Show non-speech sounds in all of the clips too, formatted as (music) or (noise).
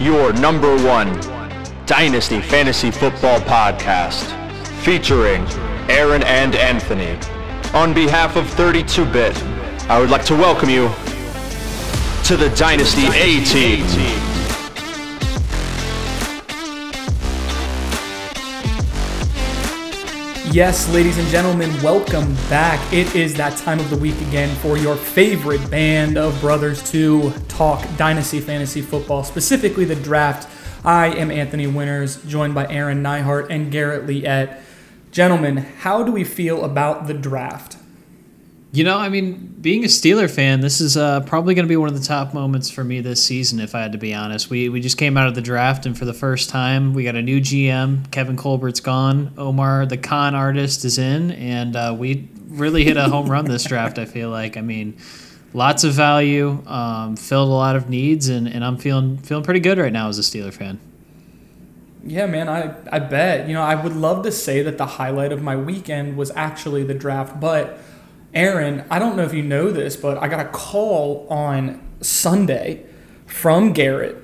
your number one Dynasty Fantasy Football podcast, featuring Aaron and Anthony. On behalf of 32-Bit, I would like to welcome you to the Dynasty A-Team. Yes, ladies and gentlemen, welcome back. It is that time of the week again for your favorite band of brothers to talk Dynasty Fantasy Football, specifically the draft. I am Anthony Winters, joined by Aaron Nihart and Garrett Liette. Gentlemen, how do we feel about the draft? You know, I mean, being a Steeler fan, this is uh, probably going to be one of the top moments for me this season, if I had to be honest. We, we just came out of the draft, and for the first time, we got a new GM. Kevin Colbert's gone. Omar, the con artist, is in, and uh, we really hit a home run this draft, I feel like. I mean, lots of value, um, filled a lot of needs, and, and I'm feeling feeling pretty good right now as a Steeler fan. Yeah, man, I, I bet. You know, I would love to say that the highlight of my weekend was actually the draft, but Aaron, I don't know if you know this, but I got a call on Sunday from Garrett.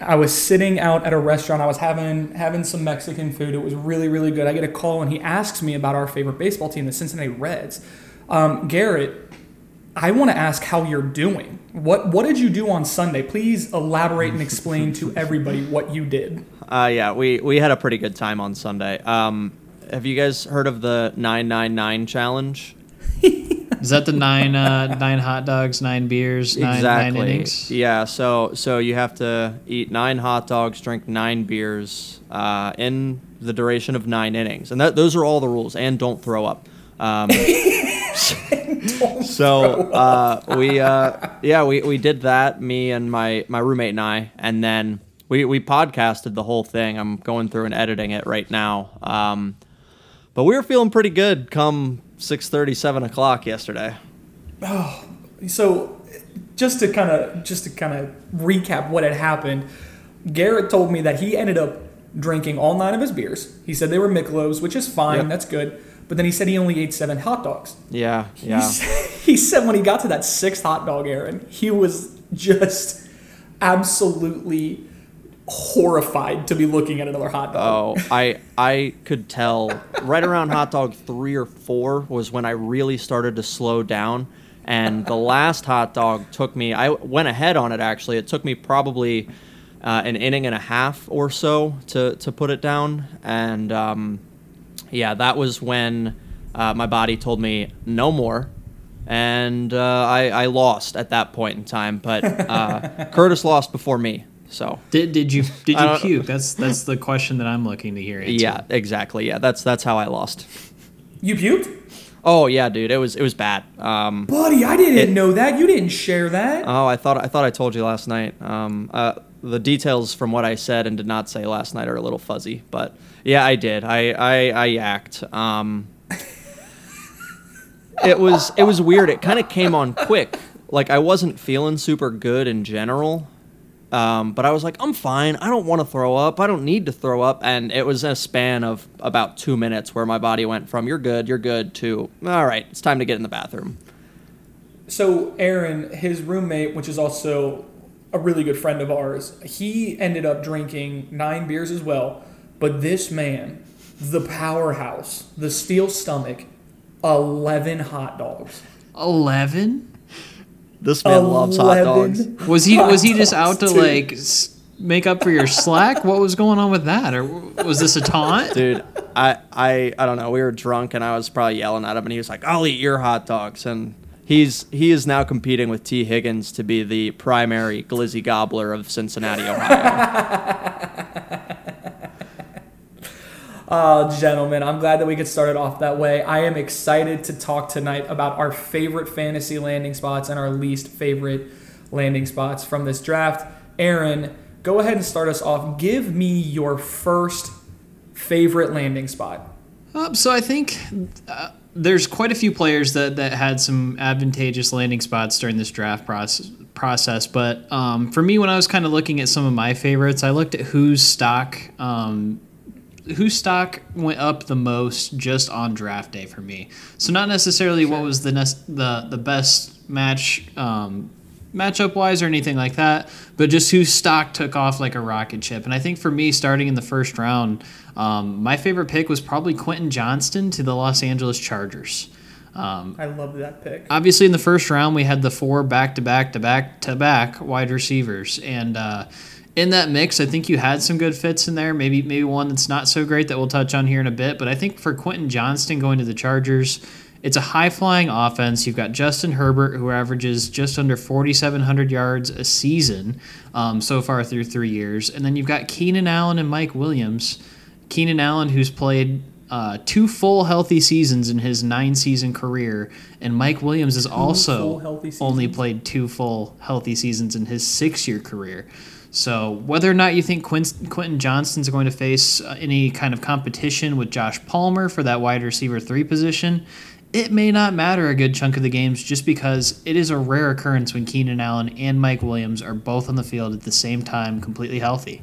I was sitting out at a restaurant. I was having having some Mexican food. It was really really good. I get a call and he asks me about our favorite baseball team, the Cincinnati Reds. Um, Garrett, I want to ask how you're doing. What what did you do on Sunday? Please elaborate and explain to (laughs) everybody what you did. Uh, yeah, we, we had a pretty good time on Sunday. Um, have you guys heard of the 999 challenge? Is that the nine uh, (laughs) nine hot dogs, nine beers, nine, exactly. nine innings? Yeah. So so you have to eat nine hot dogs, drink nine beers uh, in the duration of nine innings, and that, those are all the rules. And don't throw up. Um, (laughs) (laughs) so uh, we uh, yeah we, we did that me and my my roommate and I and then we we podcasted the whole thing. I'm going through and editing it right now. Um, but we were feeling pretty good come 6:30 7 o'clock yesterday. Oh, so, just to kind of just to kind of recap what had happened, Garrett told me that he ended up drinking all nine of his beers. He said they were Michelob's, which is fine, Yep. that's good. But then he said he only ate seven hot dogs. Yeah, He yeah. s- (laughs) He said when he got to that sixth hot dog, Aaron, he was just absolutely horrified to be looking at another hot dog. Oh, I I could tell right around hot dog three or four was when I really started to slow down, and the last hot dog took me. I went ahead on it actually. It took me probably uh, an inning and a half or so to to put it down, and um, yeah, that was when uh, my body told me no more. And uh, I, I lost at that point in time, but uh, (laughs) Curtis lost before me. So Did, did you did you puke? That's that's the question that I'm looking to hear. Answered. yeah, exactly. Yeah, that's that's how I lost. You puked? Oh yeah, dude, it was it was bad. Um, Buddy, I didn't know that. You didn't share that. oh, I thought I thought I told you last night. Um, uh, the details from what I said and did not say last night are a little fuzzy, but yeah, I did. I I, I yacked. Um, (laughs) it was it was weird. It kind of came on quick. Like I wasn't feeling super good in general. Um, but I was like, I'm fine. I don't want to throw up. I don't need to throw up. And it was a span of about two minutes where my body went from "you're good, you're good" to "all right, it's time to get in the bathroom." So Aaron, his roommate, which is also a really good friend of ours, he ended up drinking nine beers as well. But this man, the powerhouse, the steel stomach, eleven hot dogs. Eleven. This man loves hot dogs. Was he was he just out to dogs, dude. like make up for your slack? What was going on with that, or was this a taunt? Dude, I, I I don't know. We were drunk and I was probably yelling at him and he was like, "I'll eat your hot dogs." And he's he is now competing with Tee Higgins to be the primary glizzy gobbler of Cincinnati, Ohio. (laughs) Uh, gentlemen, I'm glad that we could start it off that way. I am excited to talk tonight about our favorite fantasy landing spots and our least favorite landing spots from this draft. Aaron, go ahead and start us off. Give me your first favorite landing spot. Um, so I think uh, there's quite a few players that, that had some advantageous landing spots during this draft process. Process, but um, for me, when I was kind of looking at some of my favorites, I looked at whose stock, um, whose stock went up the most just on draft day for me. So not necessarily what was the nes- the the best match um, matchup wise or anything like that, but just whose stock took off like a rocket ship. And I think for me, starting in the first round, um, my favorite pick was probably Quentin Johnston to the Los Angeles Chargers. Um, I love that pick. Obviously, in the first round, we had the four back to back to back to back wide receivers, and uh, in that mix, I think you had some good fits in there. Maybe maybe one that's not so great that we'll touch on here in a bit. But I think for Quentin Johnston going to the Chargers, it's a high flying offense. You've got Justin Herbert, who averages just under 4,700 yards a season um, so far through three years. And then you've got Keenan Allen and Mike Williams. Keenan Allen, who's played uh, two full healthy seasons in his nine season career, and Mike Williams has also only played two full healthy seasons in his six year career. So whether or not you think Quint- Quentin Johnston's going to face uh, any kind of competition with Josh Palmer for that wide receiver three position, it may not matter a good chunk of the games just because it is a rare occurrence when Keenan Allen and Mike Williams are both on the field at the same time, completely healthy.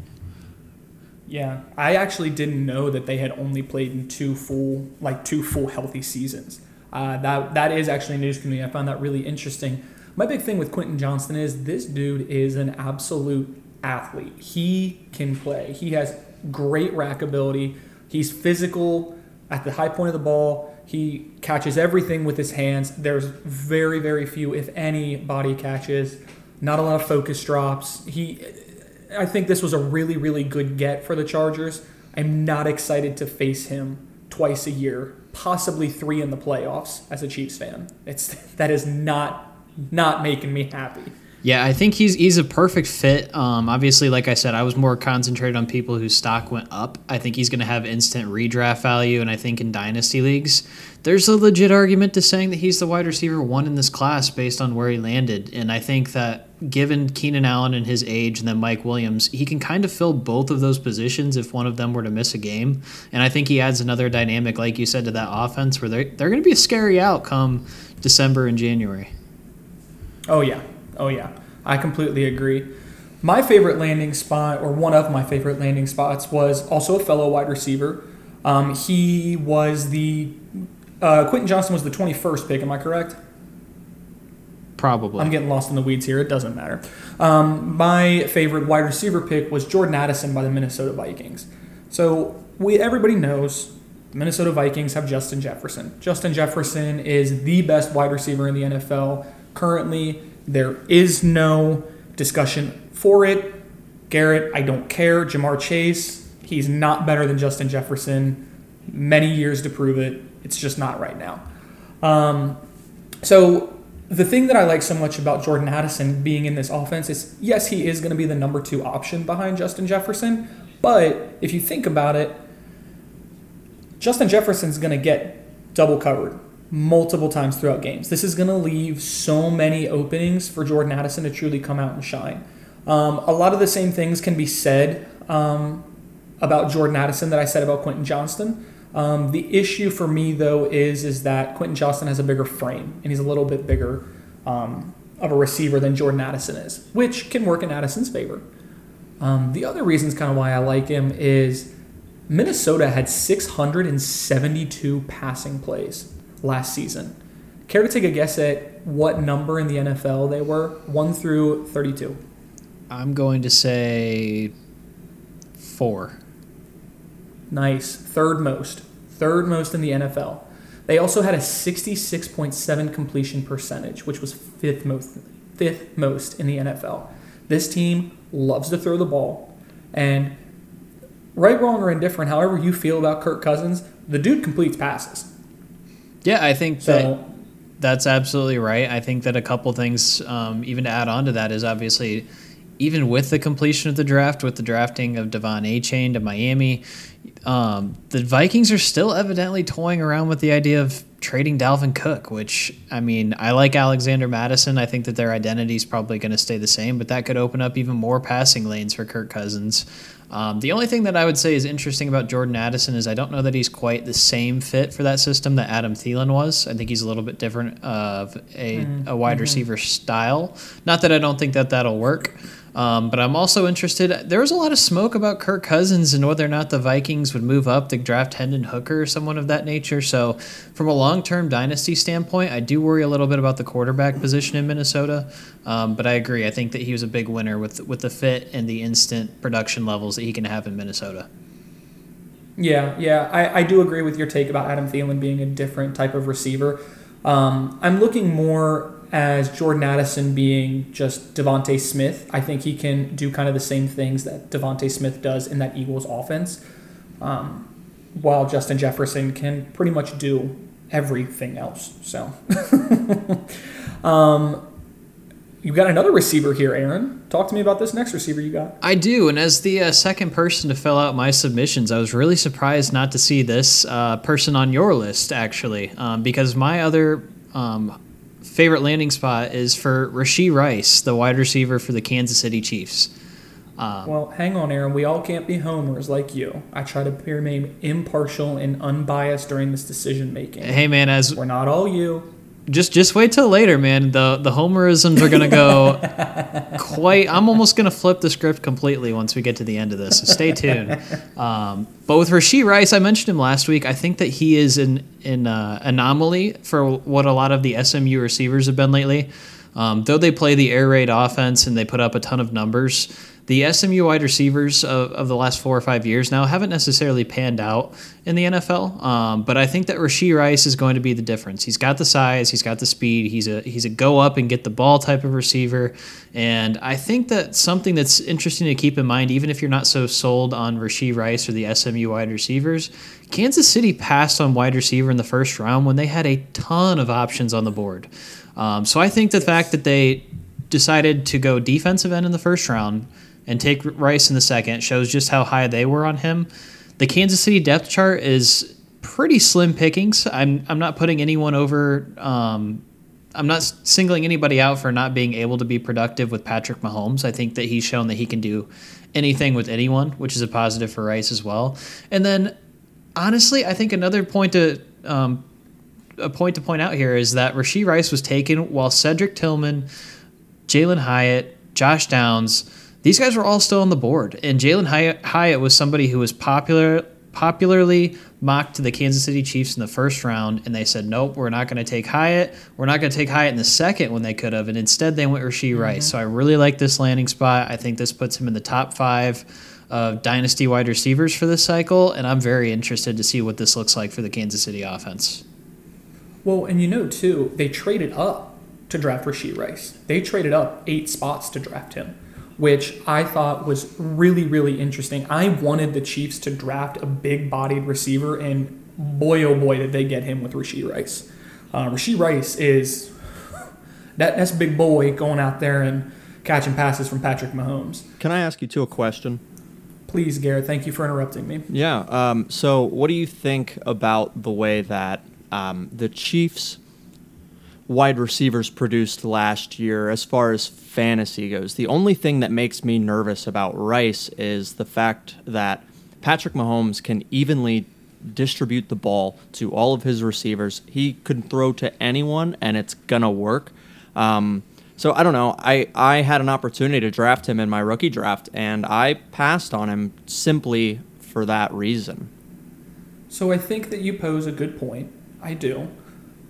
Yeah, I actually didn't know that they had only played in two full, like two full healthy seasons. Uh, that that is actually news to me. I found that really interesting. My big thing with Quentin Johnston is this dude is an absolute athlete. He can play. He has great rack ability. He's physical at the high point of the ball. He catches everything with his hands. There's very, very few, if any, body catches. Not a lot of focus drops. He, I think this was a really, really good get for the Chargers. I'm not excited to face him twice a year, possibly three in the playoffs as a Chiefs fan. It's (laughs) that is not not making me happy. Yeah, I think he's he's a perfect fit. Um, obviously, like I said, I was more concentrated on people whose stock went up. I think he's going to have instant redraft value, and I think in dynasty leagues, there's a legit argument to saying that he's the wide receiver one in this class based on where he landed. And I think that given Keenan Allen and his age, and then Mike Williams, he can kind of fill both of those positions if one of them were to miss a game. And I think he adds another dynamic, like you said, to that offense where they're they're going to be a scary outcome December and January. Oh yeah, Oh yeah, I completely agree. My favorite landing spot, or one of my favorite landing spots, was also a fellow wide receiver. Um, he was the uh, Quentin Johnston was the 21st pick. Am I correct? Probably. I'm getting lost in the weeds here. It doesn't matter. Um, my favorite wide receiver pick was Jordan Addison by the Minnesota Vikings. So we everybody knows the Minnesota Vikings have Justin Jefferson. Justin Jefferson is the best wide receiver in the NFL currently. There is no discussion for it. Garrett, I don't care. Ja'Marr Chase, he's not better than Justin Jefferson. Many years to prove it. It's just not right now. Um, so the thing that I like so much about Jordan Addison being in this offense is yes, he is going to be the number two option behind Justin Jefferson. But if you think about it, Justin Jefferson's going to get double covered multiple times throughout games. This is going to leave so many openings for Jordan Addison to truly come out and shine. Um, a lot of the same things can be said um, about Jordan Addison that I said about Quentin Johnston. Um, the issue for me though is is that Quentin Johnston has a bigger frame and he's a little bit bigger um, of a receiver than Jordan Addison is, which can work in Addison's favor. Um, the other reasons kind of why I like him is Minnesota had 672 passing plays last season. Care to take a guess at what number in the NFL they were? 1 through 32. I'm going to say 4. Nice. Third most. Third most in the NFL. They also had a 66.7 completion percentage, which was fifth most fifth most in the NFL. This team loves to throw the ball and right, wrong, or indifferent, however you feel about Kirk Cousins, the dude completes passes. Yeah, I think so, that that's absolutely right. I think that a couple things, um, even to add on to that, is obviously even with the completion of the draft, with the drafting of De'Von Achane to Miami, um, the Vikings are still evidently toying around with the idea of trading Dalvin Cook, which I mean, I like Alexander Mattison. I think that their identity is probably going to stay the same, but that could open up even more passing lanes for Kirk Cousins. Um, the only thing that I would say is interesting about Jordan Addison is I don't know that he's quite the same fit for that system that Adam Thielen was. I think he's a little bit different of a, mm-hmm. a wide mm-hmm. receiver style. Not that I don't think that that'll work. Um, but I'm also interested. There was a lot of smoke about Kirk Cousins and whether or not the Vikings would move up to draft Hendon Hooker or someone of that nature. So, from a long term dynasty standpoint, I do worry a little bit about the quarterback position in Minnesota. Um, but I agree. I think that he was a big winner with with the fit and the instant production levels that he can have in Minnesota. Yeah, yeah, I, I do agree with your take about Adam Thielen being a different type of receiver. Um, I'm looking more as Jordan Addison being just DeVonta Smith. I think he can do kind of the same things that DeVonta Smith does in that Eagles offense, um, while Justin Jefferson can pretty much do everything else. So, (laughs) um, you got another receiver here, Aaron. Talk to me about this next receiver you got. I do, and as the uh, second person to fill out my submissions, I was really surprised not to see this uh, person on your list, actually, um, because my other um, favorite landing spot is for Rashee Rice, the wide receiver for the Kansas City Chiefs. Um, well, hang on, Aaron. We all can't be homers like you. I try to remain impartial and unbiased during this decision making. Hey, man, as we're not all you just just wait till later, man. The the homerisms are gonna go (laughs) quite. I'm almost gonna flip the script completely once we get to the end of this. So stay tuned. Um, but with Rashee Rice, I mentioned him last week. I think that he is an an uh, anomaly for what a lot of the SMU receivers have been lately. Um, though they play the air raid offense and they put up a ton of numbers, the SMU wide receivers of, of the last four or five years now haven't necessarily panned out in the NFL. Um, but I think that Rashee Rice is going to be the difference. He's got the size, he's got the speed, he's a he's a go up and get the ball type of receiver. And I think that something that's interesting to keep in mind, even if you're not so sold on Rashee Rice or the SMU wide receivers, Kansas City passed on wide receiver in the first round when they had a ton of options on the board. Um, so I think the fact that they decided to go defensive end in the first round and take Rice in the second shows just how high they were on him. The Kansas City depth chart is pretty slim pickings. I'm I'm not putting anyone over. Um, I'm not singling anybody out for not being able to be productive with Patrick Mahomes. I think that he's shown that he can do anything with anyone, which is a positive for Rice as well. And then, honestly, I think another point to um, a point to point out here is that Rashee Rice was taken while Cedric Tillman, Jalin Hyatt, Josh Downs these guys were all still on the board. And Jalin Hyatt was somebody who was popular popularly mocked to the Kansas City Chiefs in the first round, and they said, nope, we're not going to take Hyatt. We're not going to take Hyatt in the second when they could have, and instead they went Rashee mm-hmm. Rice. So I really like this landing spot. I think this puts him in the top five of dynasty wide receivers for this cycle, and I'm very interested to see what this looks like for the Kansas City offense. Well, and you know, too, they traded up to draft Rashee Rice. They traded up eight spots to draft him which I thought was really, really interesting. I wanted the Chiefs to draft a big bodied receiver, and boy, oh boy, did they get him with Rashee Rice. Uh, Rashee Rice is (laughs) that that's big boy going out there and catching passes from Patrick Mahomes. Can I ask you two a question? Please, Garrett. Thank you for interrupting me. Yeah. Um, so, what do you think about the way that um, the Chiefs wide receivers produced last year as far as fantasy goes. The only thing that makes me nervous about Rice is the fact that Patrick Mahomes can evenly distribute the ball to all of his receivers. He could throw to anyone and it's to work. Um, so I don't know. I, I had an opportunity to draft him in my rookie draft and I passed on him simply for that reason. So I think that you pose a good point. I do.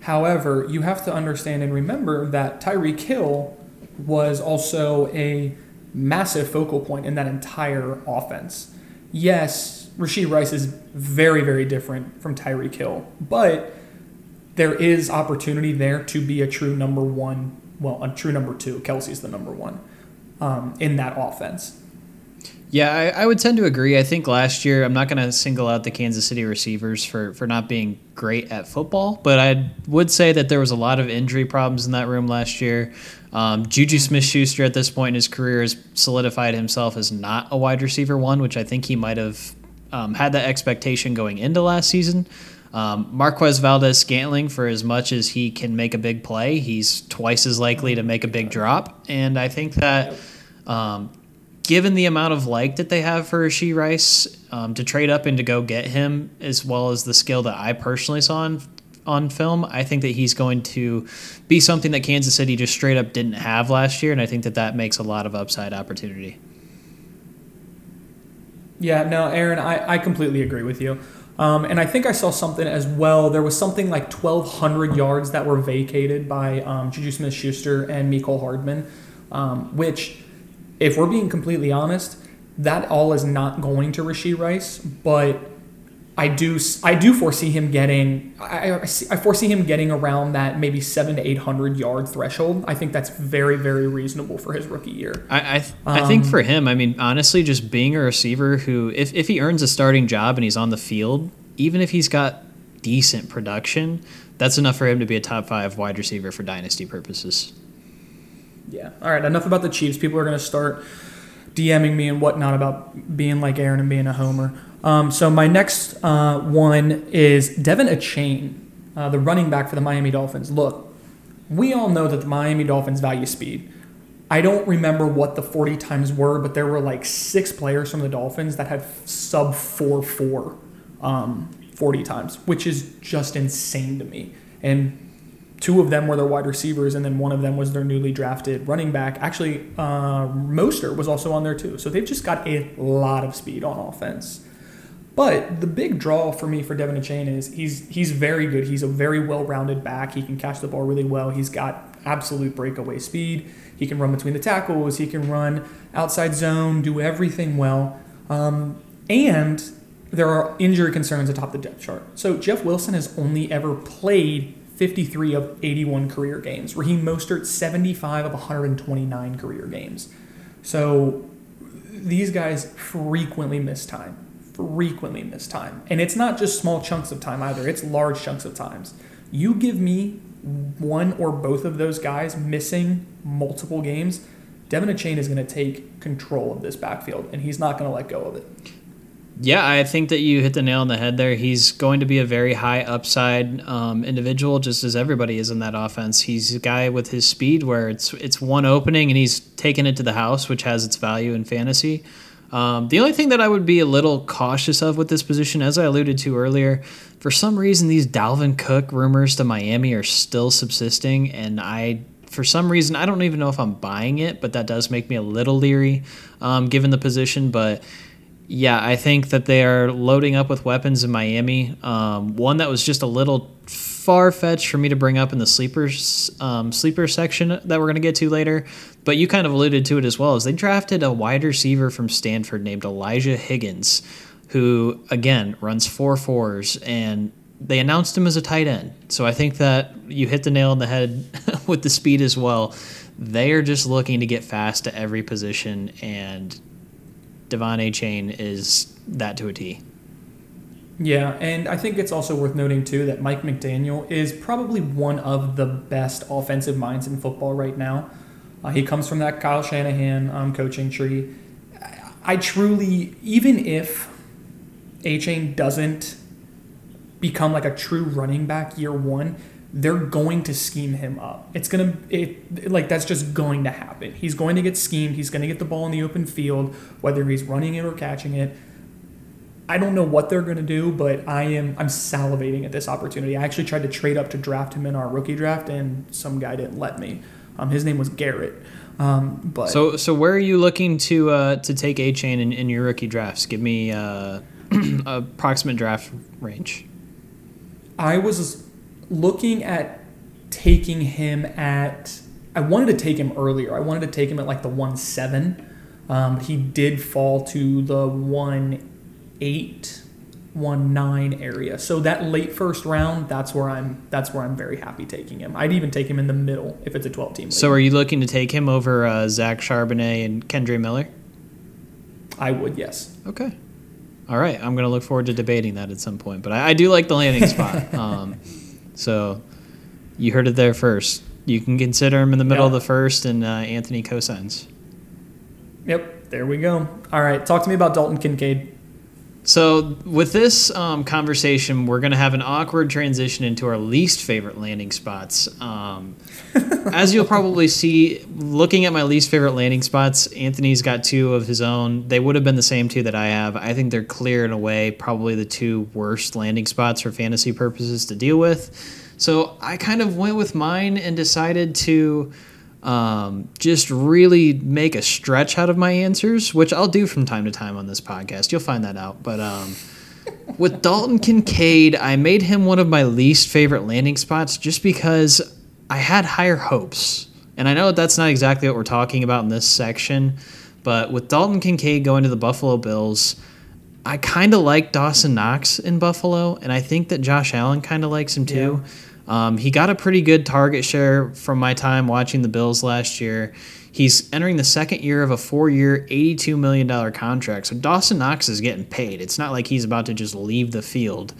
However, you have to understand and remember that Tyreek Hill was also a massive focal point in that entire offense. Yes, Rashee Rice is very, very different from Tyreek Hill, but there is opportunity there to be a true number one, well, a true number two. Kelce's the number one um, in that offense. Yeah, I, I, would tend to agree. I think last year, I'm not going to single out the Kansas City receivers for, for not being great at football, but I would say that there was a lot of injury problems in that room last year. Um, Juju Smith Schuster at this point in his career has solidified himself as not a wide receiver one, which I think he might have um, had that expectation going into last season. Um, Marquez Valdes Scantling, for as much as he can make a big play, he's twice as likely to make a big drop. And I think that um, given the amount of like that they have for Rashee Rice, um, to trade up and to go get him, as well as the skill that I personally saw on, on film, I think that he's going to be something that Kansas City just straight up didn't have last year, and I think that that makes a lot of upside opportunity. Yeah, no, Aaron, I, I completely agree with you. Um, and I think I saw something as well. There was something like 1,200 yards that were vacated by um, Juju Smith Schuster and Mecole Hardman, um, which, if we're being completely honest, that all is not going to Rashee Rice, but I do I do foresee him getting I, I, see, I foresee him getting around that maybe seven to eight hundred yard threshold. I think that's very very reasonable for his rookie year. I I, th- I think Um, for him, I mean honestly, just being a receiver who if if he earns a starting job and he's on the field, even if he's got decent production, that's enough for him to be a top five wide receiver for dynasty purposes. Yeah. All right. Enough about the Chiefs. People are going to start DMing me and whatnot about being like Aaron and being a homer. Um, so my next uh, one is De'Von Achane, uh, the running back for the Miami Dolphins. Look, we all know that the Miami Dolphins value speed. I don't remember what the 40 times were, but there were like six players from the Dolphins that had sub 4 4 um, 40 times, which is just insane to me. And two of them were their wide receivers, and then one of them was their newly drafted running back. Actually, uh, Mostert was also on there too. So they've just got a lot of speed on offense. But the big draw for me for De'Von Achane is he's he's very good. He's a very well-rounded back. He can catch the ball really well. He's got absolute breakaway speed. He can run between the tackles. He can run outside zone. Do everything well. Um, and there are injury concerns atop the depth chart. So Jeff Wilson has only ever played 53 of 81 career games. Raheem Mostert 75 of 129 career games. So these guys frequently miss time. Frequently miss time. And it's not just small chunks of time either, it's large chunks of times. You give me one or both of those guys missing multiple games, De'Von Achane is going to take control of this backfield, and he's not going to let go of it. Yeah, I think that you hit the nail on the head there. He's going to be a very high upside um, individual, just as everybody is in that offense. He's a guy with his speed where it's it's one opening and he's taken it to the house, which has its value in fantasy. Um, the only thing that I would be a little cautious of with this position, as I alluded to earlier, for some reason these Dalvin Cook rumors to Miami are still subsisting, and I for some reason I don't even know if I'm buying it, but that does make me a little leery um, given the position, but. Yeah, I think that they are loading up with weapons in Miami. Um, one that was just a little far fetched for me to bring up in the sleepers um, sleeper section that we're going to get to later, but you kind of alluded to it as well. Is they drafted a wide receiver from Stanford named Elijah Higgins, who again runs four fours, and they announced him as a tight end. So I think that you hit the nail on the head (laughs) with the speed as well. They are just looking to get fast to every position and De'Von Achane is that to a T. Yeah, and I think it's also worth noting too that Mike McDaniel is probably one of the best offensive minds in football right now. Uh, he comes from that Kyle Shanahan um, coaching tree. I, I truly, even if Achane doesn't become like a true running back year one, they're going to scheme him up. It's gonna it like that's just going to happen. He's going to get schemed. He's going to get the ball in the open field, whether he's running it or catching it. I don't know what they're going to do, but I am I'm salivating at this opportunity. I actually tried to trade up to draft him in our rookie draft, and some guy didn't let me. Um, his name was Garrett. Um, but So so where are you looking to uh, to take Achane in, in your rookie drafts? Give me uh, (clears throat) approximate draft range. I was looking at taking him at. I wanted to take him earlier. I wanted to take him at like the one seven. Um, he did fall to the one eight, one nine area. So that late first round, that's where I'm. That's where I'm very happy taking him. I'd even take him in the middle if it's a twelve team. League. So are you looking to take him over uh, Zach Charbonnet and Kendre Miller? I would yes. Okay. All right. I'm going to look forward to debating that at some point. But I, I do like the landing spot. (laughs) Um, so you heard it there first. You can consider him in the middle of the first, and uh, Anthony cosigns. Yep. There we go. All right. Talk to me about Dalton Kincaid. So, with this um, conversation, we're going to have an awkward transition into our least favorite landing spots. Um, as you'll probably see, looking at my least favorite landing spots, Anthony's got two of his own. They would have been the same two that I have. I think they're clear in a way, probably the two worst landing spots for fantasy purposes to deal with. So, I kind of went with mine and decided to um, just really make a stretch out of my answers, which I'll do from time to time on this podcast. You'll find that out. But um, with Dalton Kincaid, I made him one of my least favorite landing spots just because I had higher hopes. And I know that that's not exactly what we're talking about in this section, but with Dalton Kincaid going to the Buffalo Bills, I kind of like Dawson Knox in Buffalo, and I think that Josh Allen kind of likes him too. Um, he got a pretty good target share from my time watching the Bills last year. He's entering the second year of a four year, $82 million contract. So Dawson Knox is getting paid. It's not like he's about to just leave the field.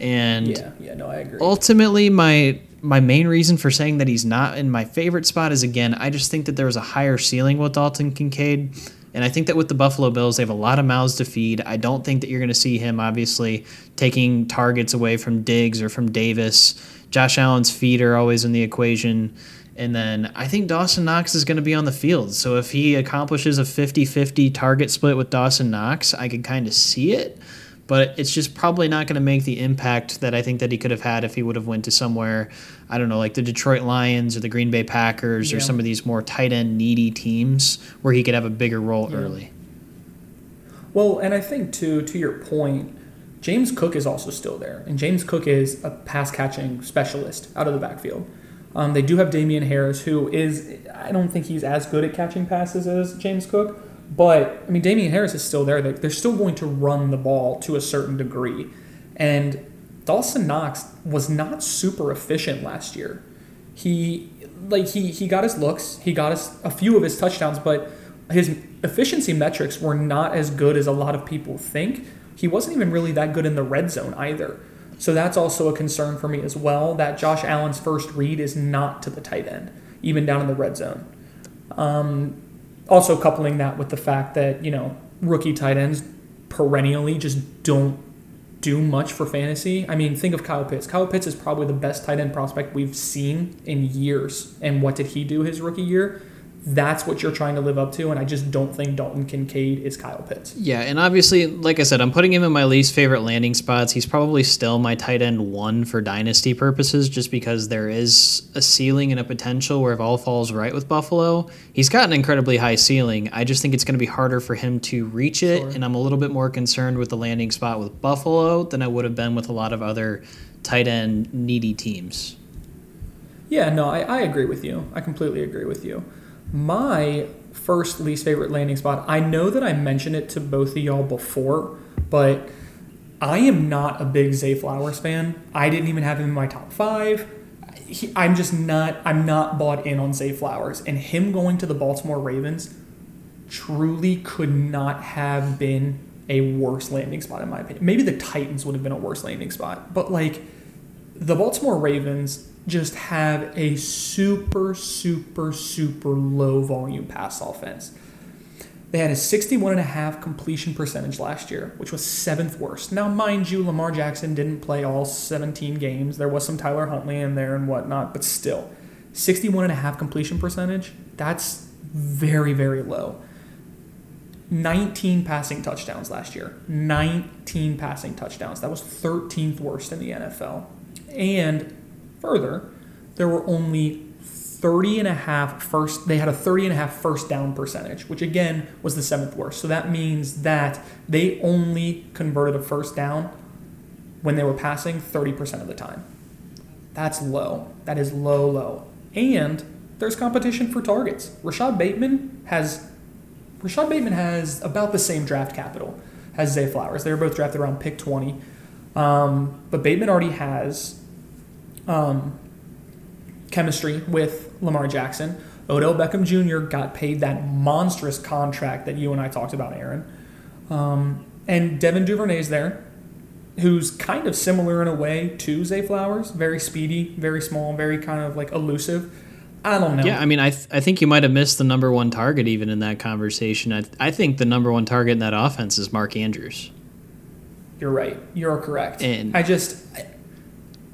And Yeah, yeah, no, I agree. ultimately my my main reason for saying that he's not in my favorite spot is again i just think that there was a higher ceiling with dalton kincaid and i think that with the buffalo bills they have a lot of mouths to feed i don't think that you're going to see him obviously taking targets away from diggs or from davis josh allen's feet are always in the equation and then I think Dawson Knox is going to be on the field. So if he accomplishes a 50 50 target split with Dawson Knox, I could kind of see it but it's just probably not going to make the impact that I think that he could have had if he would have went to somewhere, I don't know, like the Detroit Lions or the Green Bay Packers or some of these more tight end needy teams where he could have a bigger role early. Well, and I think too, to your point, James Cook is also still there, and James Cook is a pass catching specialist out of the backfield. Um, they do have Damien Harris, who is I don't think he's as good at catching passes as James Cook, but I mean Damien Harris is still there. They're, still going to run the ball to a certain degree, and Dawson Knox was not super efficient last year. He like he he got his looks, he got his, a few of his touchdowns, but his efficiency metrics were not as good as a lot of people think. He wasn't even really that good in the red zone either. So that's also a concern for me as well. That Josh Allen's first read is not to the tight end, even down in the red zone. Um, also coupling that with the fact that you know rookie tight ends perennially just don't do much for fantasy. I mean, think of Kyle Pitts. Kyle Pitts is probably the best tight end prospect we've seen in years. And what did he do his rookie year? That's what you're trying to live up to, and I just don't think Dalton Kincaid is Kyle Pitts. Yeah, and obviously, like I said, I'm putting him in my least favorite landing spots. He's probably still my tight end one for dynasty purposes, just because there is a ceiling and a potential where if all falls right with Buffalo, he's got an incredibly high ceiling. I just think it's going to be harder for him to reach it, Sure. and I'm a little bit more concerned with the landing spot with Buffalo than I would have been with a lot of other tight end needy teams. Yeah, no, I, I agree with you. I completely agree with you. My first least favorite landing spot, I know that I mentioned it to both of y'all before, but I am not a big Zay Flowers fan. I didn't even have him in my top five. He, I'm just not. I'm not bought in on Zay Flowers, and him going to the Baltimore Ravens truly could not have been a worse landing spot in my opinion. Maybe the Titans would have been a worse landing spot, but like the Baltimore Ravens just have a super, super, super low volume pass offense. They had a 61.5 completion percentage last year, which was seventh worst. Now, mind you, Lamar Jackson didn't play all 17 games. There was some Tyler Huntley in there and whatnot, but still, 61.5 completion percentage, that's very, very low. 19 passing touchdowns last year. 19 passing touchdowns. That was 13th worst in the NFL. And further, there were only 30 and a half first they had a 30 and a half first down percentage, which again was the seventh worst. So that means that they only converted a first down when they were passing 30% of the time. That's low. That is low, low. And there's competition for targets. Rashod Bateman has Rashod Bateman has about the same draft capital as Zay Flowers. They were both drafted around pick 20. Um, but Bateman already has um, chemistry with Lamar Jackson. Odell Beckham Jr. got paid that monstrous contract that you and I talked about, Aaron. Um, and Devin Duvernay is there, who's kind of similar in a way to Zay Flowers. Very speedy, very small, very kind of like elusive. I don't know. Yeah, I mean, I, th- I think you might have missed the number one target even in that conversation. I, I think the number one target in that offense is Mark Andrews. You're right. You're correct. And- I just, I,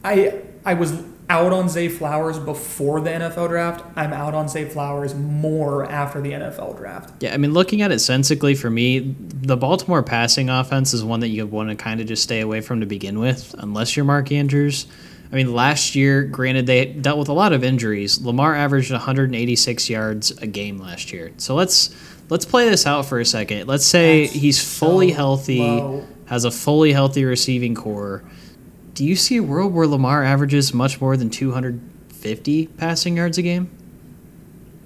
I was out on Zay Flowers before the NFL draft. I'm out on Zay Flowers more after the NFL draft. Yeah, I mean, looking at it sensically for me, the Baltimore passing offense is one that you want to kind of just stay away from to begin with, unless you're Mark Andrews. I mean, last year, granted, they dealt with a lot of injuries. Lamar averaged 186 yards a game last year. So let's let's play this out for a second. Let's say That's he's fully so healthy, low. has a fully healthy receiving core. Do you see a world where Lamar averages much more than 250 passing yards a game?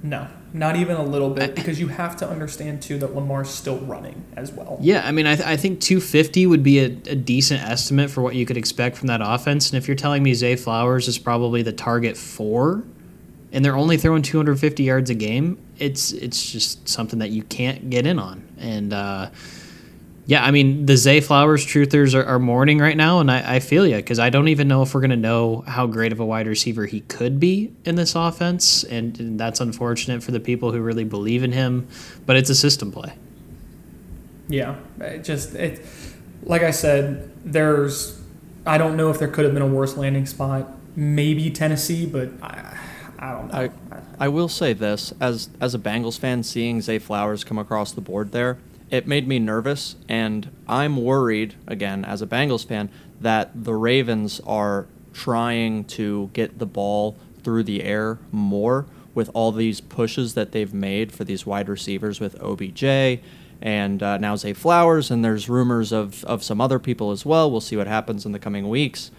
No, not even a little bit, because you have to understand too that Lamar's still running as well. Yeah, I mean, I, th- I think 250 would be a, a decent estimate for what you could expect from that offense. And if you're telling me Zay Flowers is probably the target four, and they're only throwing 250 yards a game, it's it's just something that you can't get in on. And uh, yeah, I mean, the Zay Flowers truthers are, are mourning right now, and I, I feel you because I don't even know if we're going to know how great of a wide receiver he could be in this offense. And, and that's unfortunate for the people who really believe in him, but it's a system play. Yeah, it just it. Like I said, there's. I don't know if there could have been a worse landing spot. Maybe Tennessee, but I, I don't know. I, I will say this as as a Bengals fan, seeing Zay Flowers come across the board there, it made me nervous, and I'm worried again as a Bengals fan that the Ravens are trying to get the ball through the air more with all these pushes that they've made for these wide receivers with OBJ and uh, now Zay Flowers, and there's rumors of, of some other people as well. We'll see what happens in the coming weeks,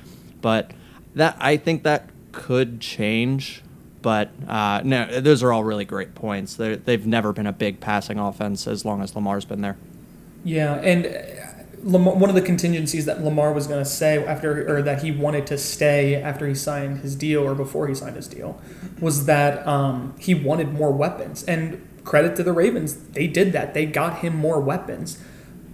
but that I think that could change. But uh, no, those are all really great points. They're, they've never been a big passing offense as long as Lamar's been there. Yeah, and uh, Lamar, one of the contingencies that Lamar was going to say after, or that he wanted to stay after he signed his deal or before he signed his deal, was that um, he wanted more weapons. And credit to the Ravens, they did that. They got him more weapons,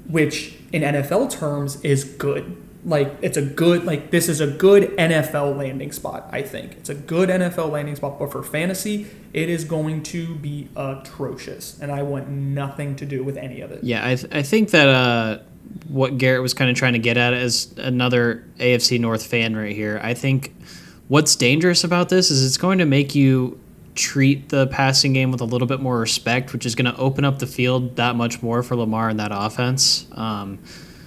which in NFL terms is good. Like it's a good like this is a good NFL landing spot, I think. It's a good NFL landing spot, but for fantasy, it is going to be atrocious and I want nothing to do with any of it. Yeah, I, th- I think that uh, what Garrett was kind of trying to get at is another AFC North fan right here. I think what's dangerous about this is it's going to make you treat the passing game with a little bit more respect, which is going to open up the field that much more for Lamar and that offense. Um,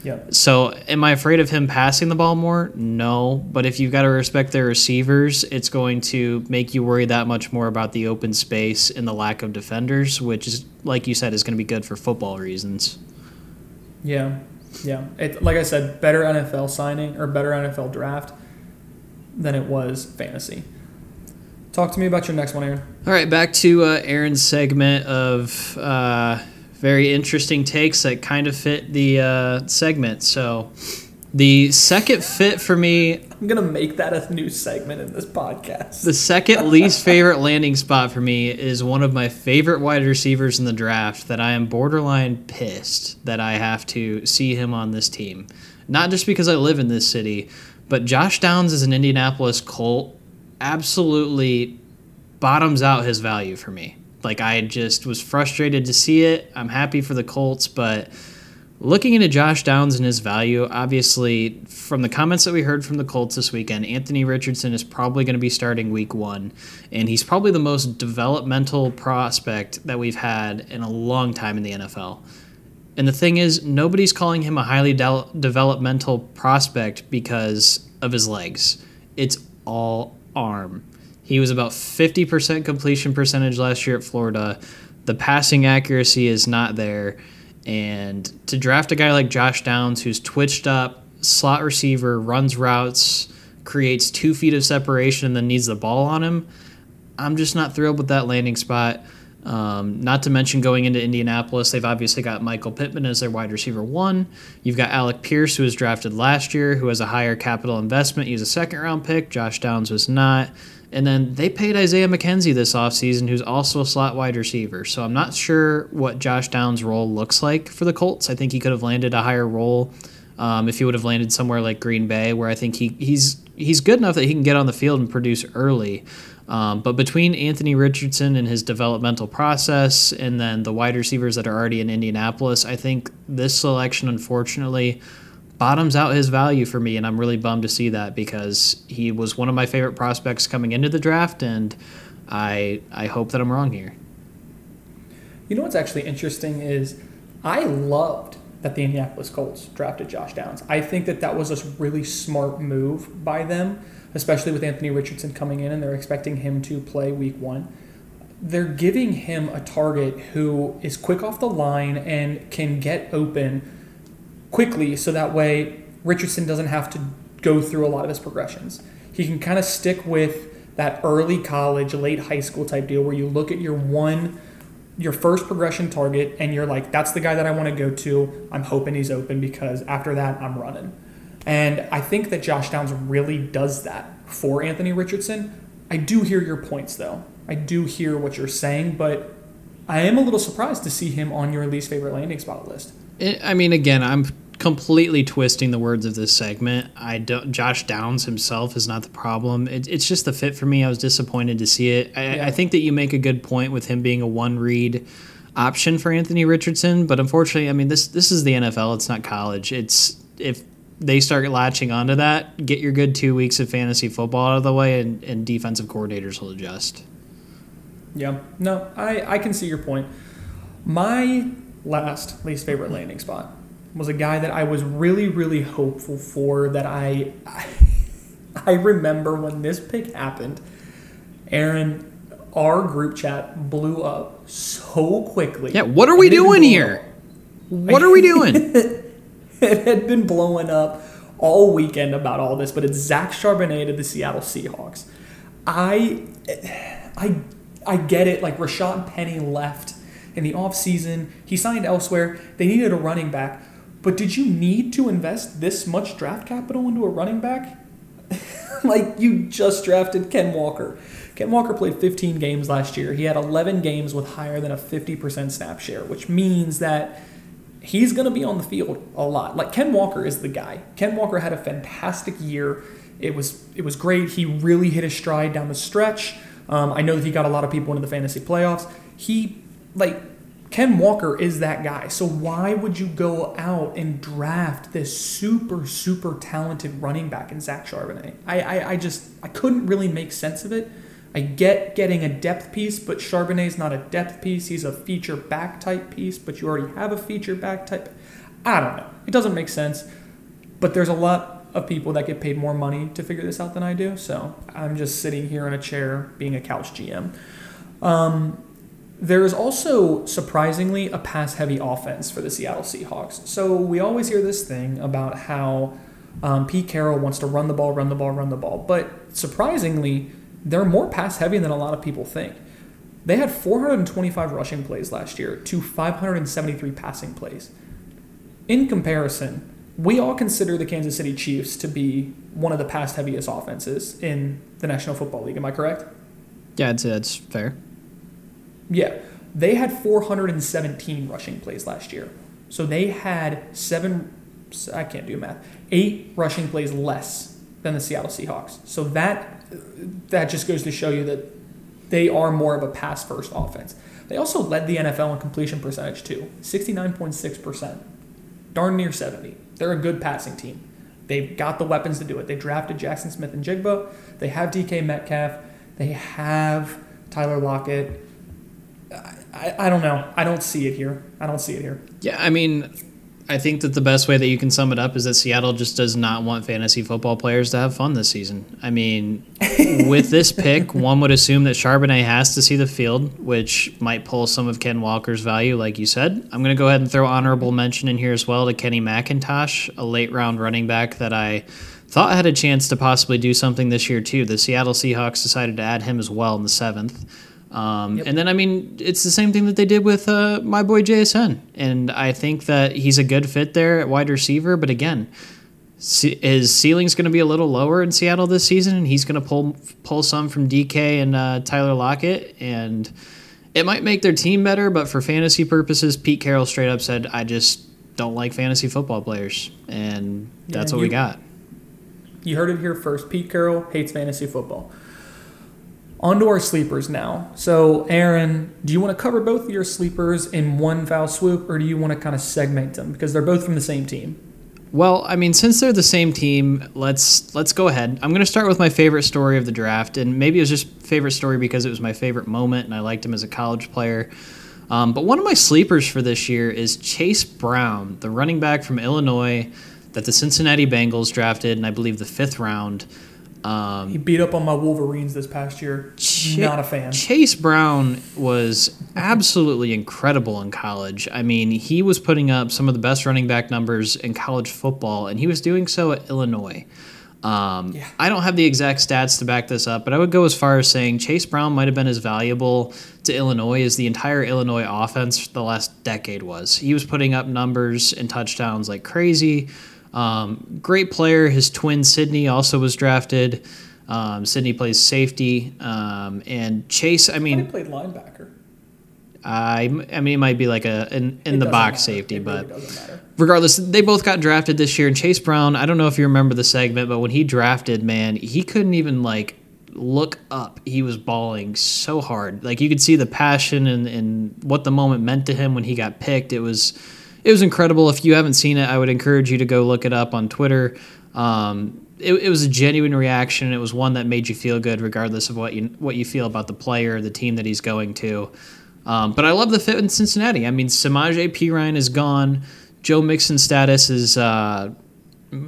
Yeah. so, am I afraid of him passing the ball more? No. But if you've got to respect their receivers, it's going to make you worry that much more about the open space and the lack of defenders, which is, like you said, is going to be good for football reasons. Yeah, yeah. It, like I said, better NFL signing or better NFL draft than it was fantasy. Talk to me about your next one, Aaron. All right, back to uh, Aaron's segment of uh, very interesting takes that kind of fit the uh, segment. So, the second fit for me I'm gonna make that a new segment in this podcast. The second (laughs) least favorite landing spot for me is one of my favorite wide receivers in the draft that I am borderline pissed that I have to see him on this team. Not just because I live in this city, but Josh Downs is an Indianapolis Colt absolutely bottoms out his value for me. Like I just was frustrated to see it. I'm happy for the Colts, but Looking into Josh Downs and his value, obviously, from the comments that we heard from the Colts this weekend, Anthony Richardson is probably going to be starting week one, and he's probably the most developmental prospect that we've had in a long time in the NFL. And the thing is, nobody's calling him a highly de- developmental prospect because of his legs. It's all arm. He was about 50% completion percentage last year at Florida. The passing accuracy is not there. And to draft a guy like Josh Downs, who's twitched up, slot receiver, runs routes, creates two feet of separation, and then needs the ball on him, I'm just not thrilled with that landing spot. Um, not to mention going into Indianapolis, they've obviously got Michael Pittman as their wide receiver one. You've got Alec Pierce, who was drafted last year, who has a higher capital investment. He was a second round pick. Josh Downs was not. And then they paid Isaiah McKenzie this offseason, who's also a slot wide receiver. So I'm not sure what Josh Downs' role looks like for the Colts. I think he could have landed a higher role um, if he would have landed somewhere like Green Bay, where I think he, he's he's good enough that he can get on the field and produce early. Um, but between Anthony Richardson and his developmental process, and then the wide receivers that are already in Indianapolis, I think this selection, unfortunately, bottoms out his value for me, and I'm really bummed to see that because he was one of my favorite prospects coming into the draft, and I I hope that I'm wrong here. You know what's actually interesting is I loved that the Indianapolis Colts drafted Josh Downs. I think that that was a really smart move by them, especially with Anthony Richardson coming in and they're expecting him to play week one. They're giving him a target who is quick off the line and can get open quickly so that way Richardson doesn't have to go through a lot of his progressions. He can kind of stick with that early college, late high school type deal where you look at your one your first progression target and you're like that's the guy that I want to go to. I'm hoping he's open because after that I'm running. And I think that Josh Downs really does that for Anthony Richardson. I do hear your points though. I do hear what you're saying, but I am a little surprised to see him on your least favorite landing spot list. I mean, again, I'm completely twisting the words of this segment. I don't. Josh Downs himself is not the problem. It, it's just the fit for me. I was disappointed to see it. I, Yeah. I think that you make a good point with him being a one read option for Anthony Richardson, but unfortunately, I mean this this is the NFL. It's not college. It's if they start latching onto that, get your good two weeks of fantasy football out of the way, and, and defensive coordinators will adjust. Yeah, no, I, I can see your point. My last least favorite landing spot was a guy that I was really, really hopeful for. That I, I, (laughs) I remember when this pick happened, Aaron, our group chat blew up so quickly. Yeah, what are we doing here? What are we doing? (laughs) it had been blowing up all weekend about all this, but it's Zach Charbonnet to the Seattle Seahawks. I, I, I get it. Like Rashaad Penny left in the offseason. He signed elsewhere. They needed a running back. But did you need to invest this much draft capital into a running back? (laughs) like you just drafted Ken Walker. Ken Walker played 15 games last year. He had 11 games with higher than a 50% snap share, which means that he's going to be on the field a lot. Like Ken Walker is the guy. Ken Walker had a fantastic year. It was it was great. He really hit his stride down the stretch. Um, I know that he got a lot of people into the fantasy playoffs. He like Ken Walker is that guy. So why would you go out and draft this super super talented running back in Zach Charbonnet? I I, I just I couldn't really make sense of it. I get getting a depth piece, but Charbonnet's not a depth piece. He's a feature back type piece, but you already have a feature back type. I don't know. It doesn't make sense. But there's a lot of people that get paid more money to figure this out than I do. So I'm just sitting here in a chair being a couch GM. Um, there is also surprisingly a pass heavy offense for the Seattle Seahawks. So we always hear this thing about how um, Pete Carroll wants to run the ball, run the ball, run the ball. But surprisingly, they're more pass heavy than a lot of people think. They had 425 rushing plays last year to 573 passing plays. In comparison, we all consider the Kansas City Chiefs to be one of the pass heaviest offenses in the National Football League. Am I correct? yeah, I'd say that's fair. Yeah. They had 417 rushing plays last year. So they had seven, I can't do math, eight rushing plays less than the Seattle Seahawks. So that that just goes to show you that they are more of a pass first offense. They also led the NFL in completion percentage too, 69.6%. Darn near 70. They're a good passing team. They've got the weapons to do it. They drafted Jaxon Smith-Njigba. They have DK Metcalf. They have Tyler Lockett. I, I don't know. I don't see it here. I don't see it here. Yeah, I mean, I think that the best way that you can sum it up is that Seattle just does not want fantasy football players to have fun this season. I mean, (laughs) with this pick, one would assume that Charbonnet has to see the field, which might pull some of Ken Walker's value, like you said. I'm going to go ahead and throw honorable mention in here as well to Kenny McIntosh, a late round running back that I thought had a chance to possibly do something this year, too. The Seattle Seahawks decided to add him as well in the seventh. Um, And then, I mean, it's the same thing that they did with uh, my boy JSN. And I think that he's a good fit there at wide receiver. But again, ce- his ceiling's going to be a little lower in Seattle this season, and he's going to pull pull some from DK and uh, Tyler Lockett. And it might make their team better, but for fantasy purposes, Pete Carroll straight up said, I just don't like fantasy football players. And that's Yeah, what we got. You heard it here first. Pete Carroll hates fantasy football. On to our sleepers now. So, Aaron, do you want to cover both of your sleepers in one foul swoop, or do you want to kind of segment them because they're both from the same team? Well, I mean, since they're the same team, let's let's go ahead. I'm going to start with my favorite story of the draft, and maybe it was just favorite story because it was my favorite moment, and I liked him as a college player. Um, but one of my sleepers for this year is Chase Brown, the running back from Illinois that the Cincinnati Bengals drafted, and I believe the fifth round. Um, He beat up on my Wolverines this past year. Ch- Not a fan. Chase Brown was absolutely incredible in college. I mean, he was putting up some of the best running back numbers in college football, and he was doing so at Illinois. Um, Yeah. I don't have the exact stats to back this up, but I would go as far as saying Chase Brown might have been as valuable to Illinois as the entire Illinois offense the last decade was. He was putting up numbers and touchdowns like crazy. Um, great player. His twin Sydney also was drafted. Um, Sydney plays safety, um, and Chase. I He mean, played linebacker. I, I mean, it might be like a in, in the box matter. safety, It but really regardless, they both got drafted this year. And Chase Brown, I don't know if you remember the segment, but when he drafted, man, he couldn't even like look up. He was bawling so hard. Like you could see the passion and, and what the moment meant to him when he got picked. It was it was incredible. If you haven't seen it, I would encourage you to go look it up on Twitter. Um, it, it was a genuine reaction. It was one that made you feel good, regardless of what you what you feel about the player, the team that he's going to. Um, but I love the fit in Cincinnati. I mean, Samaje Perine is gone. Joe Mixon's status is. Uh,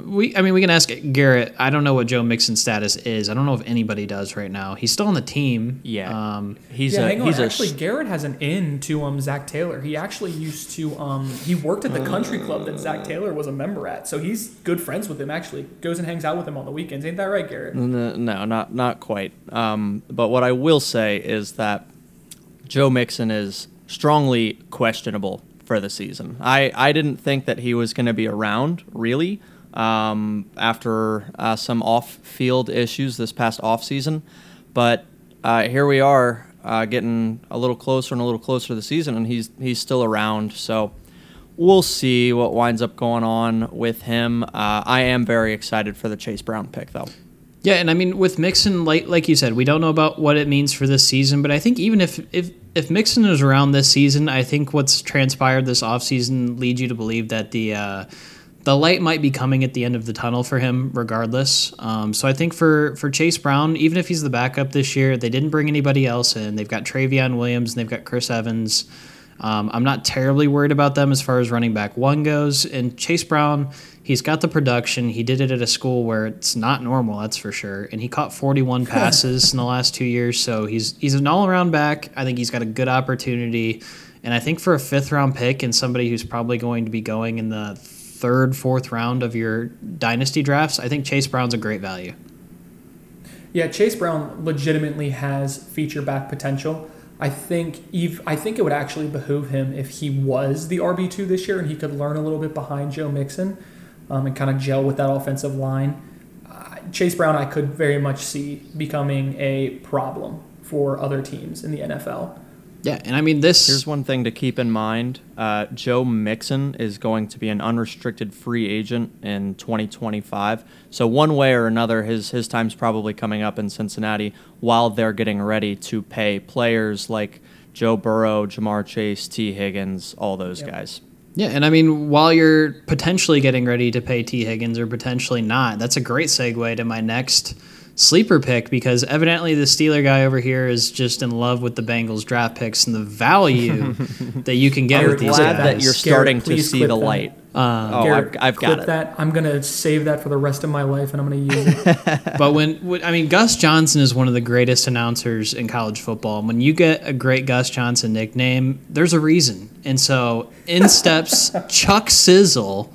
we, I mean, we can ask Garrett. I don't know what Joe Mixon's status is. I don't know if anybody does right now. He's still on the team. Yeah. Um, He's yeah, a hang on. he's a Actually, Garrett has an in to um Zac Taylor. He actually used to um he worked at the country club that Zac Taylor was a member at. So he's good friends with him. Actually, goes and hangs out with him on the weekends. Ain't that right, Garrett? N- No, not not quite. Um, but what I will say is that Joe Mixon is strongly questionable for the season. I, I didn't think that he was going to be around really um, after uh, some off-field issues this past off-season, but uh, here we are uh, getting a little closer and a little closer to the season, and he's he's still around. So we'll see what winds up going on with him. Uh, I am very excited for the Chase Brown pick, though. Yeah, and I mean with Mixon, like like you said, we don't know about what it means for this season, but I think even if if if Mixon is around this season, I think what's transpired this offseason leads you to believe that the uh, the light might be coming at the end of the tunnel for him, regardless. Um, so I think for for Chase Brown, even if he's the backup this year, they didn't bring anybody else in. They've got Trayveon Williams and they've got Chris Evans. Um, I'm not terribly worried about them as far as running back one goes. And Chase Brown, he's got the production. He did it at a school where it's not normal, that's for sure. And he caught 41 (laughs) passes in the last two years, so he's he's an all around back. I think he's got a good opportunity. And I think for a fifth round pick and somebody who's probably going to be going in the third, fourth round of your dynasty drafts, I think Chase Brown's a great value. Yeah, Chase Brown legitimately has feature back potential. I think Eve, I think it would actually behoove him if he was the RB two this year and he could learn a little bit behind Joe Mixon, um, and kind of gel with that offensive line. Uh, Chase Brown, I could very much see becoming a problem for other teams in the NFL. Yeah, and I mean this. Here's one thing to keep in mind: uh, Joe Mixon is going to be an unrestricted free agent in 2025. So one way or another, his his time's probably coming up in Cincinnati while they're getting ready to pay players like Joe Burrow, Ja'Marr Chase, Tee Higgins, all those Yep. guys. Yeah, and I mean, while you're potentially getting ready to pay Tee Higgins or potentially not, that's a great segue to my next sleeper pick because evidently the Steeler guy over here is just in love with the Bengals draft picks and the value (laughs) that you can get I'm with these Glad guys. that you're Garrett, starting to see the that. light. Uh, oh, Garrett, I've, I've got it. that. I'm gonna save that for the rest of my life, and I'm gonna use it. (laughs) but when, when I mean Gus Johnson is one of the greatest announcers in college football. When you get a great Gus Johnson nickname, there's a reason. And so in steps (laughs) Chuck Sizzle,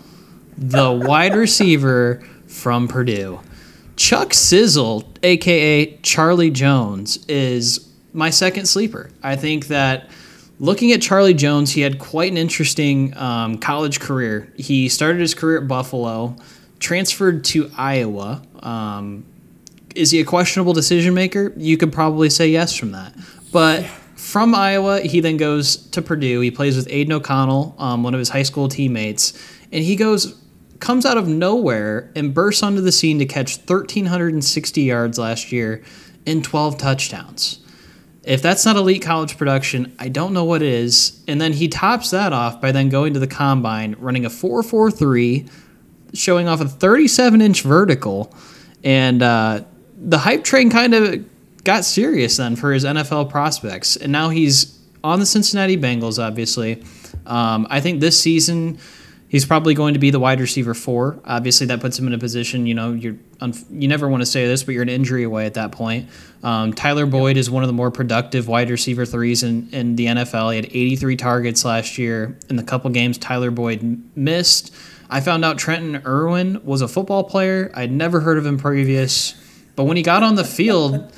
the wide receiver from Purdue. Chuck Sizzle, aka Charlie Jones, is my second sleeper. I think that looking at Charlie Jones, he had quite an interesting um, college career. He started his career at Buffalo, transferred to Iowa. Um, is he a questionable decision maker? You could probably say yes from that. But from Iowa, he then goes to Purdue. He plays with Aidan O'Connell, um, one of his high school teammates, and he goes comes out of nowhere and bursts onto the scene to catch 1360 yards last year and 12 touchdowns. If that's not elite college production, I don't know what is. And then he tops that off by then going to the combine, running a 4.43, showing off a 37 inch vertical. And uh, the hype train kind of got serious then for his NFL prospects. And now he's on the Cincinnati Bengals, obviously. Um, I think this season He's probably going to be the wide receiver four. Obviously, that puts him in a position. You know, you're you never want to say this, but you're an injury away at that point. Um, Tyler Boyd is one of the more productive wide receiver threes in, in the NFL. He had 83 targets last year. In the couple games Tyler Boyd missed, I found out Trenton Irwin was a football player. I'd never heard of him previous. But when he got on the field,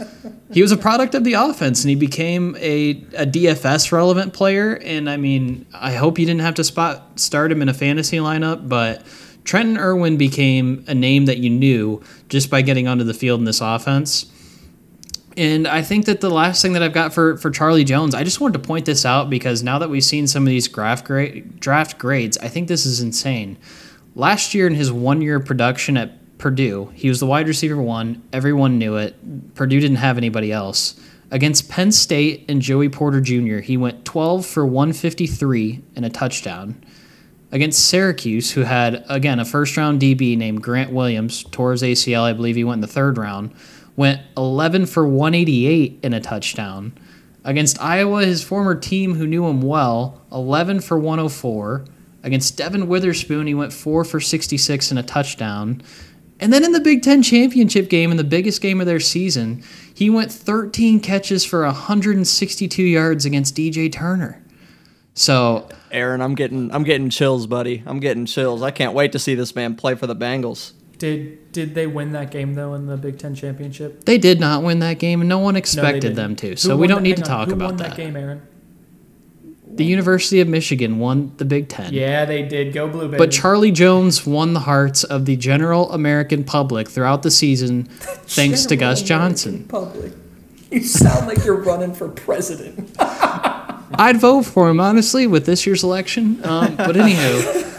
he was a product of the offense and he became a, a DFS relevant player. And I mean, I hope you didn't have to spot start him in a fantasy lineup, but Trenton Irwin became a name that you knew just by getting onto the field in this offense. And I think that the last thing that I've got for, for Charlie Jones, I just wanted to point this out because now that we've seen some of these draft, grade, draft grades, I think this is insane. Last year in his one year production at Purdue. He was the wide receiver one. Everyone knew it. Purdue didn't have anybody else. Against Penn State and Joey Porter Jr., he went 12 for 153 and a touchdown. Against Syracuse, who had, again, a first round DB named Grant Williams, tore his ACL, I believe he went in the third round, went 11 for 188 and a touchdown. Against Iowa, his former team who knew him well, 11 for 104. Against Devon Witherspoon, he went 4 for 66 and a touchdown. And then in the Big Ten championship game, in the biggest game of their season, he went 13 catches for 162 yards against DJ Turner. So, Aaron, I'm getting I'm getting chills, buddy. I'm getting chills. I can't wait to see this man play for the Bengals. Did did they win that game though in the Big Ten championship? They did not win that game, and no one expected no, them to. So we don't need to talk Who about won that. that game, Aaron. The University of Michigan won the Big Ten. Yeah, they did. Go blue, baby. But Charlie Jones won the hearts of the general American public throughout the season, (laughs) thanks to Gus American Johnson. Public. You sound like you're running for president. (laughs) I'd vote for him honestly with this year's election. Um, but anywho,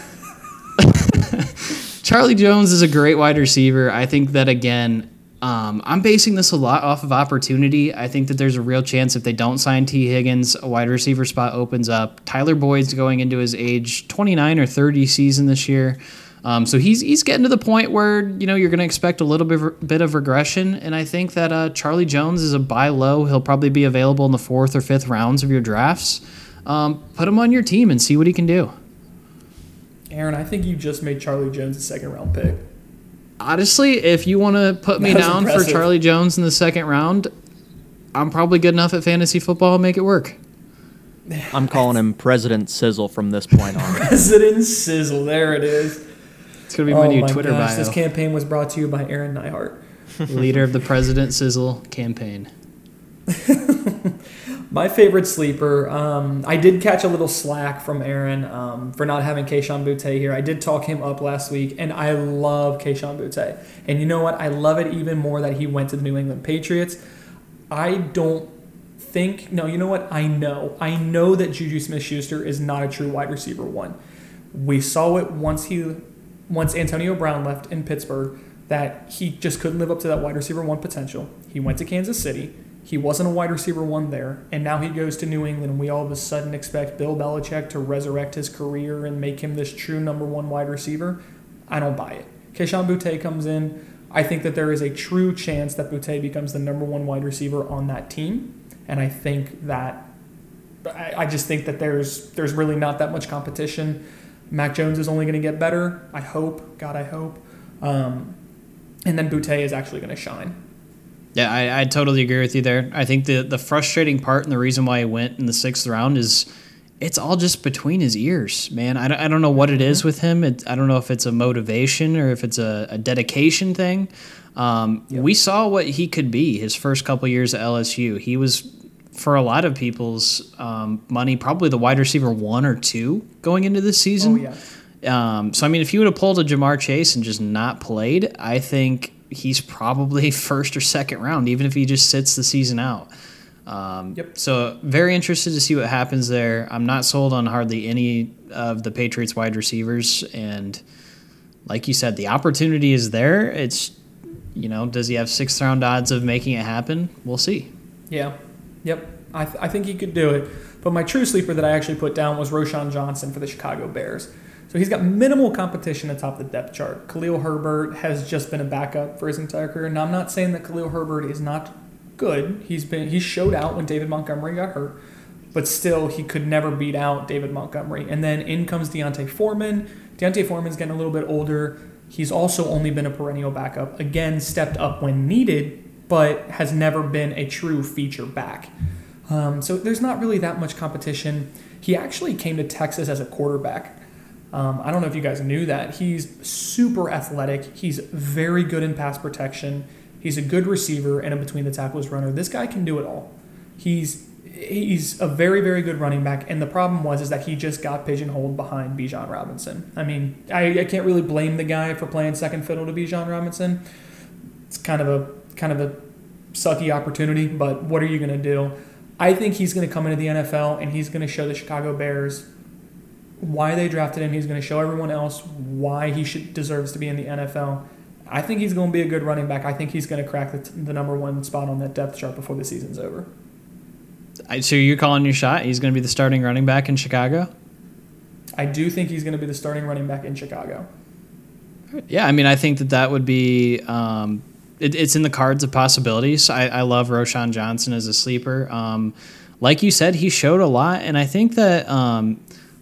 (laughs) Charlie Jones is a great wide receiver. I think that again, um, I'm basing this a lot off of opportunity. I think that there's a real chance if they don't sign Tee Higgins, a wide receiver spot opens up. Tyler Boyd's going into his age 29 or 30 season this year. Um, so he's he's getting to the point where you know you're going to expect a little bit, bit of regression, and I think that uh, Charlie Jones is a buy low. He'll probably be available in the fourth or fifth rounds of your drafts. Um, put him on your team and see what he can do. Aaron, I think you just made Charlie Jones a second round pick. Honestly, if you want to put me down impressive. for Charlie Jones in the second round, I'm probably good enough at fantasy football to make it work. I'm calling him President Sizzle from this point on. (laughs) President Sizzle, there it is. It's gonna be my oh new my Twitter gosh, bio. This campaign was brought to you by Aaron Nihart. Leader of the President Sizzle campaign. (laughs) My favorite sleeper. Um, I did catch a little slack from Aaron um, for not having Kayshon Boutte here. I did talk him up last week, and I love Kayshon Boutte. And you know what? I love it even more that he went to the New England Patriots. I don't think. No, you know what? I know. I know that Juju Smith-Schuster is not a true wide receiver one. We saw it once he, once Antonio Brown left in Pittsburgh, that he just couldn't live up to that wide receiver one potential. He went to Kansas City he wasn't a wide receiver one there, and now he goes to New England, and we all of a sudden expect Bill Belichick to resurrect his career and make him this true number one wide receiver. I don't buy it. Kayshon Boutte comes in. I think that there is a true chance that Boutte becomes the number one wide receiver on that team, and I think that I, I just think that there's there's really not that much competition. Mac Jones is only going to get better. I hope. God, I hope. Um, and then Boutte is actually going to shine. Yeah, I, I totally agree with you there. I think the the frustrating part and the reason why he went in the sixth round is it's all just between his ears, man. I don't, I don't know what it is with him. It, I don't know if it's a motivation or if it's a, a dedication thing. Um, yep. We saw what he could be his first couple years at LSU. He was, for a lot of people's um, money, probably the wide receiver one or two going into this season. Oh, yeah. Um, so, I mean, if you would have pulled a Ja'Marr Chase and just not played, I think he's probably (laughs) first or second round, even if he just sits the season out. Um, yep. So very interested to see what happens there. I'm not sold on hardly any of the Patriots wide receivers, and like you said, the opportunity is there. It's you know, does he have sixth round odds of making it happen? We'll see. Yeah. Yep. I, th- I think he could do it. But my true sleeper that I actually put down was Roschon Johnson for the Chicago Bears. So he's got minimal competition atop the depth chart. Khalil Herbert has just been a backup for his entire career. Now I'm not saying that Khalil Herbert is not good. He's been he showed out when David Montgomery got hurt. but still he could never beat out David Montgomery. And then in comes D'Onta Foreman. D'Onta Foreman's getting a little bit older. He's also only been a perennial backup. Again, stepped up when needed, but has never been a true feature back. Um, so there's not really that much competition. He actually came to Texas as a quarterback. Um, I don't know if you guys knew that. He's super athletic. He's very good in pass protection. He's a good receiver and a between the tackles runner. This guy can do it all. He's he's a very very good running back. And the problem was is that he just got pigeonholed behind Bijan Robinson. I mean, I, I can't really blame the guy for playing second fiddle to Bijan Robinson. It's kind of a kind of a sucky opportunity, but what are you going to do? I think he's going to come into the NFL and he's going to show the Chicago Bears why they drafted him. He's going to show everyone else why he should deserves to be in the NFL. I think he's going to be a good running back. I think he's going to crack the, the number one spot on that depth chart before the season's over. So you're calling your shot? He's going to be the starting running back in Chicago? I do think he's going to be the starting running back in Chicago. Yeah, I mean, I think that that would be um, it, it's in the cards of possibilities. I, I love Roschon Johnson as a sleeper. Um, like you said, he showed a lot, and I think that um,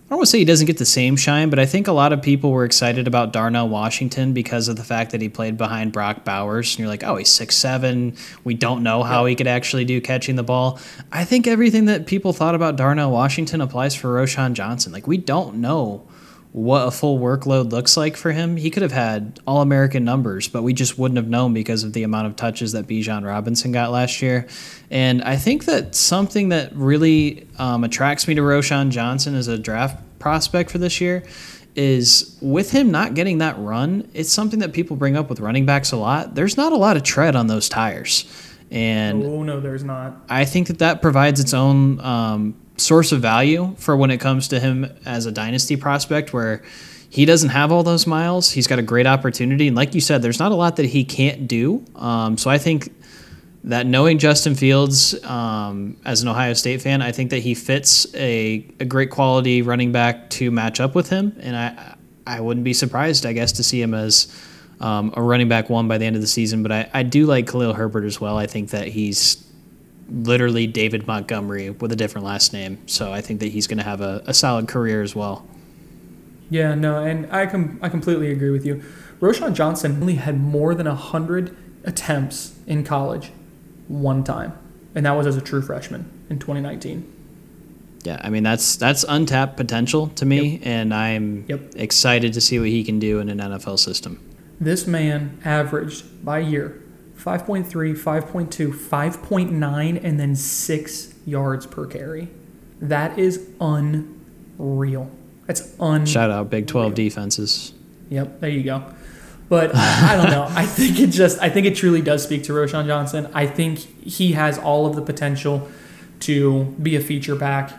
I won't say he doesn't get the same shine, but I think a lot of people were excited about Darnell Washington because of the fact that he played behind Brock Bowers. And you're like, oh, he's six seven. We don't know how he could actually do catching the ball. I think everything that people thought about Darnell Washington applies for Roschon Johnson. Like we don't know what a full workload looks like for him. He could have had all American numbers, but we just wouldn't have known because of the amount of touches that Bijan Robinson got last year. And I think that something that really um, attracts me to Roschon Johnson as a draft prospect for this year is with him not getting that run, it's something that people bring up with running backs a lot. There's not a lot of tread on those tires. And oh no, there's not. I think that that provides its own um, source of value for when it comes to him as a dynasty prospect where he doesn't have all those miles. He's got a great opportunity. And like you said, there's not a lot that he can't do. Um, so I think that knowing Justin Fields um, as an Ohio State fan, I think that he fits a, a great quality running back to match up with him. And I, I wouldn't be surprised, I guess, to see him as um, a running back one by the end of the season. But I, I do like Khalil Herbert as well. I think that he's literally David Montgomery with a different last name. So I think that he's going to have a, a, solid career as well. Yeah, no, and I com- I completely agree with you. Roschon Johnson only had more than 100 attempts in college one time, and that was as a true freshman in 2019. Yeah, I mean that's that's untapped potential to me, Yep. and I'm Yep. excited to see what he can do in an NFL system. This man averaged by year 5.3, 5.2, 5.9, and then six yards per carry. That is unreal. That's un. Shout out Big 12 defenses. Yep, there you go. But I, don't know. I think it just, I think it truly does speak to Roschon Johnson. I think he has all of the potential to be a feature back.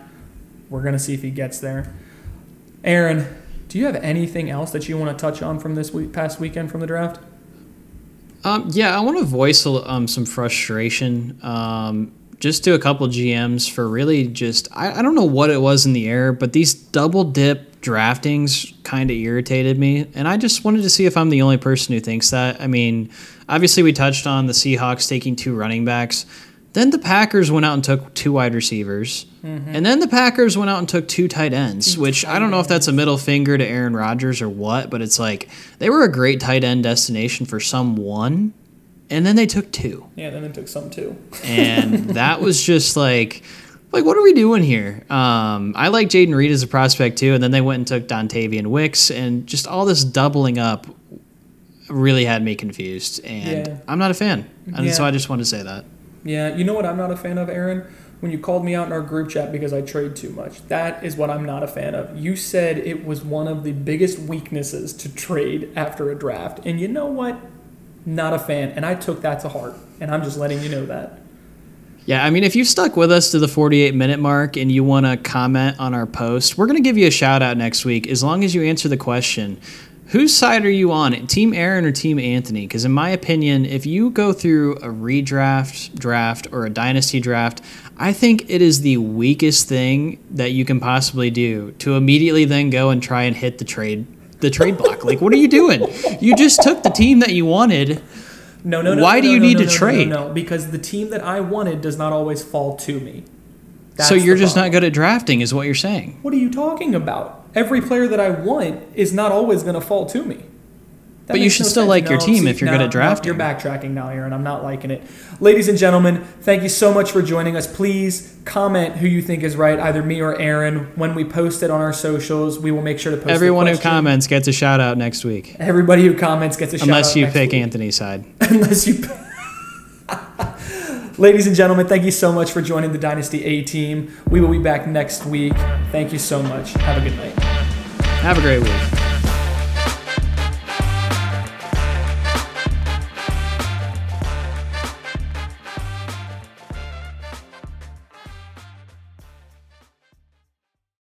We're going to see if he gets there. Aaron, do you have anything else that you want to touch on from this week, past weekend from the draft? Um, yeah, I want to voice um, some frustration um, just to a couple GMs for really just I, I don't know what it was in the air, but these double dip draftings kind of irritated me, and I just wanted to see if I'm the only person who thinks that. I mean, obviously we touched on the Seahawks taking two running backs. Then the Packers went out and took two wide receivers. And then the Packers went out and took two tight ends, which I don't know if that's a middle finger to Aaron Rodgers or what, but it's like they were a great tight end destination for someone. And then they took two. Yeah, then they took some too. And (laughs) that was just like, like, what are we doing here? Um, I like Jayden Reed as a prospect too. And then they went and took Dontayvion Wicks, and just all this doubling up really had me confused. And Yeah. I'm not a fan. And so I just wanted to say that. Yeah, you know what I'm not a fan of, Aaron? When you called me out in our group chat because I trade too much. That is what I'm not a fan of. You said it was one of the biggest weaknesses to trade after a draft. And you know what? Not a fan. And I took that to heart. And I'm just letting you know that. Yeah, I mean, if you've stuck with us to the 48 minute mark and you want to comment on our post, we're going to give you a shout out next week as long as you answer the question Whose side are you on, Team Aaron or Team Anthony? Because, in my opinion, if you go through a redraft draft or a dynasty draft, I think it is the weakest thing that you can possibly do to immediately then go and try and hit the trade. The trade block. Like, what are you doing? You just took the team that you wanted. No, no, no. Why no, do you no, need no, to trade? No, no, because the team that I wanted does not always fall to me. That's so you're just not good at drafting, is what you're saying. What are you talking about? Every player that I want is not always going to fall to me. That But you should no still sense. like your team see, if you're no, good at no, drafting. you're backtracking now, Aaron. I'm not liking it. Ladies and gentlemen, thank you so much for joining us. Please comment who you think is right, either me or Aaron. When we post it on our socials, we will make sure to post. Everyone who comments gets a shout out next week, Everybody who comments gets a shout unless out Unless you pick week. Anthony's side. (laughs) unless you. (laughs) Ladies and gentlemen, thank you so much for joining the Dynasty A team. We will be back next week. Thank you so much. Have a good night. Have a great week.